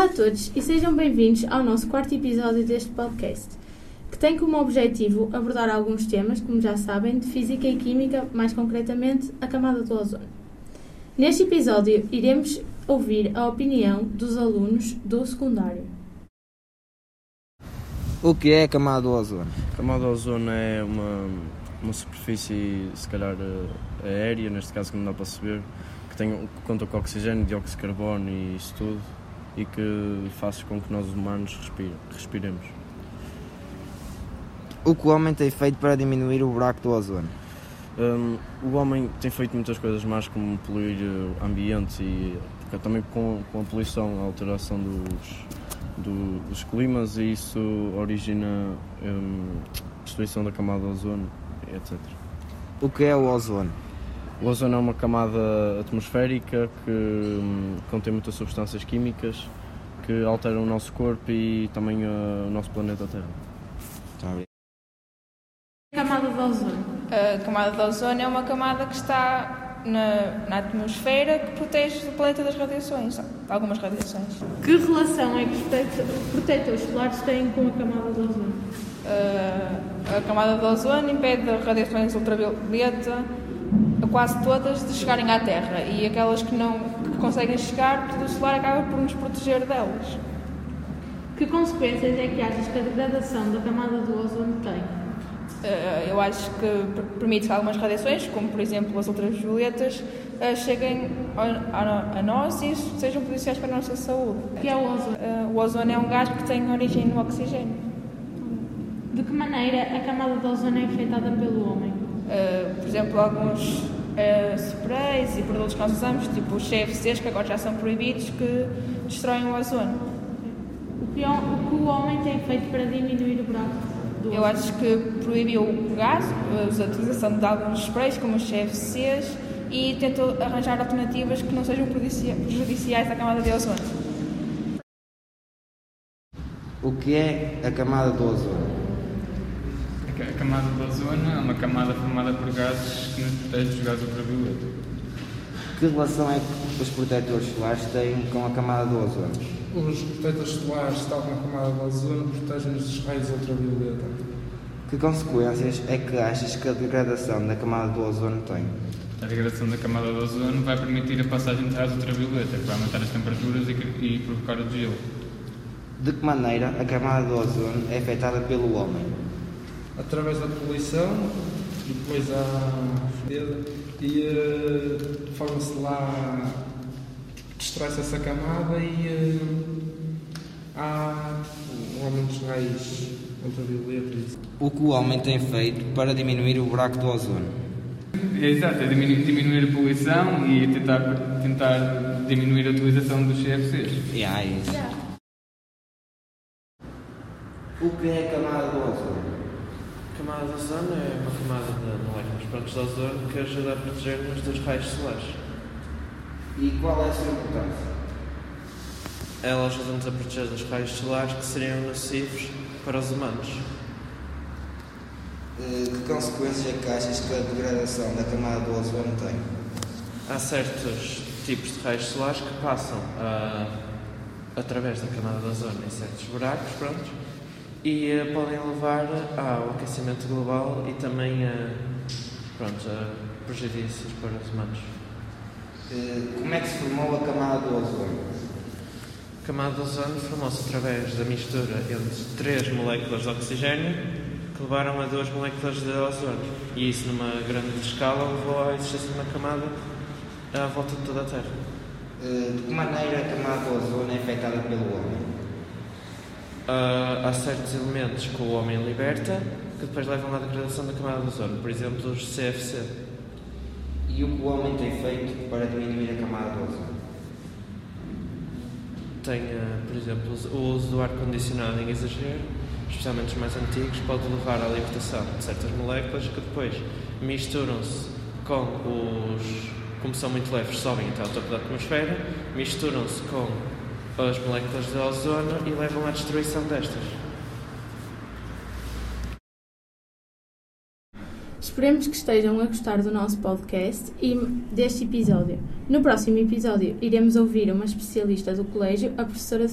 Olá a todos e sejam bem-vindos ao nosso quarto episódio deste podcast, que tem como objetivo abordar alguns temas, como já sabem, de física e química, mais concretamente a camada do ozono. Neste episódio iremos ouvir a opinião dos alunos do secundário. O que é a camada do ozono? A camada do ozono é uma, uma superfície, se calhar, eh, aérea, neste caso que não dá para saber, que, tem, que conta com oxigênio, dióxido de carbono e isso tudo, e que faz com que nós humanos respire, respiremos. O que o homem tem feito para diminuir o buraco do ozono? Um, o homem tem feito muitas coisas mais, como poluir o ambiente e também com, com a poluição, a alteração dos, do, dos climas e isso origina um, destruição da camada de ozono, etc. O que é o ozono? O ozono é uma camada atmosférica que hum, contém muitas substâncias químicas que alteram o nosso corpo e também uh, o nosso planeta Terra. Tá. Camada do ozono. A camada de ozono é uma camada que está na, na atmosfera que protege o planeta das radiações, de algumas radiações. Que relação é que os prote- protetores solares têm com a camada do ozono? Uh, a camada de ozono impede as radiações ultravioleta, quase todas, de chegarem à Terra e aquelas que não que conseguem chegar, o solar acaba por nos proteger delas. Que consequências é que achas que a degradação da camada do ozono tem? Uh, eu acho que per- permite que algumas radiações, como por exemplo as ultravioletas, uh, cheguem a, nós e sejam prejudiciais para a nossa saúde. O que é o ozono? Uh, o ozono é um gás que tem origem no oxigênio. De que maneira a camada do ozono é afetada pelo homem? Por exemplo, alguns uh, sprays e produtos que nós usamos, tipo os CFCs, que agora já são proibidos, que destroem o ozono. O que, o o que o homem tem feito para diminuir o buraco do Eu acho que proibiu o gás, a utilização de alguns sprays, como os CFCs, e tentou arranjar alternativas que não sejam prejudici- prejudiciais à camada de ozono. O que é a camada do ozono? A camada do ozono é uma camada formada por gases que nos protege dos gases ultravioleta. Que relação é que os protetores solares têm com a camada do ozono? Os protetores solares, tal como a camada de ozono, protegem-nos dos raios ultravioleta. Que consequências é que achas que a degradação da camada do ozono tem? A degradação da camada do ozono vai permitir a passagem de raios ultravioleta, que vai aumentar as temperaturas e, e provocar o gelo. De que maneira a camada do ozono é afetada pelo homem? Através da poluição, depois há e eh, forma-se lá, destrói-se essa camada e eh, há aumento dos raios ultravioleta. isso. O que o homem tem feito para diminuir o buraco do ozono? É exato, é diminu- diminuir a poluição e tentar, tentar diminuir a utilização dos CFCs. Yeah, é isso. O que é a camada do ozono? A camada de ozono é uma camada de moléculas prontas de ozono que ajuda a proteger-nos dos raios solares. E qual é a sua importância? Ela ajuda-nos a proteger dos raios solares que seriam nocivos para os humanos. Eh, Que consequências é que achas que a degradação da camada do ozono tem? Há certos tipos de raios solares que passam ah, através da camada de ozono em certos buracos, pronto, e ah, podem levar ao aquecimento global e também a, pronto, a prejudícios para os humanos. Eh, Como é que se formou a camada do ozono? A camada de ozono formou-se através da mistura entre três moléculas de oxigênio que levaram a duas moléculas de ozono. E isso, numa grande escala, levou à existência de uma camada à volta de toda a Terra. Eh, De que maneira a camada do ozono é afetada pelo homem? Ah, há certos elementos que o homem liberta que depois levam à degradação da camada de ozono, por exemplo, os CFC. E o que o homem tem feito para diminuir a camada do ozono? Tem, ah, por exemplo, o uso do ar-condicionado em exagero, especialmente os mais antigos, pode levar à libertação de certas moléculas que depois misturam-se com os. Como são muito leves, sobem até ao topo da atmosfera, misturam-se com as moléculas de ozono e levam à destruição destas. Esperemos que estejam a gostar do nosso podcast e deste episódio. No próximo episódio, iremos ouvir uma especialista do colégio, a professora de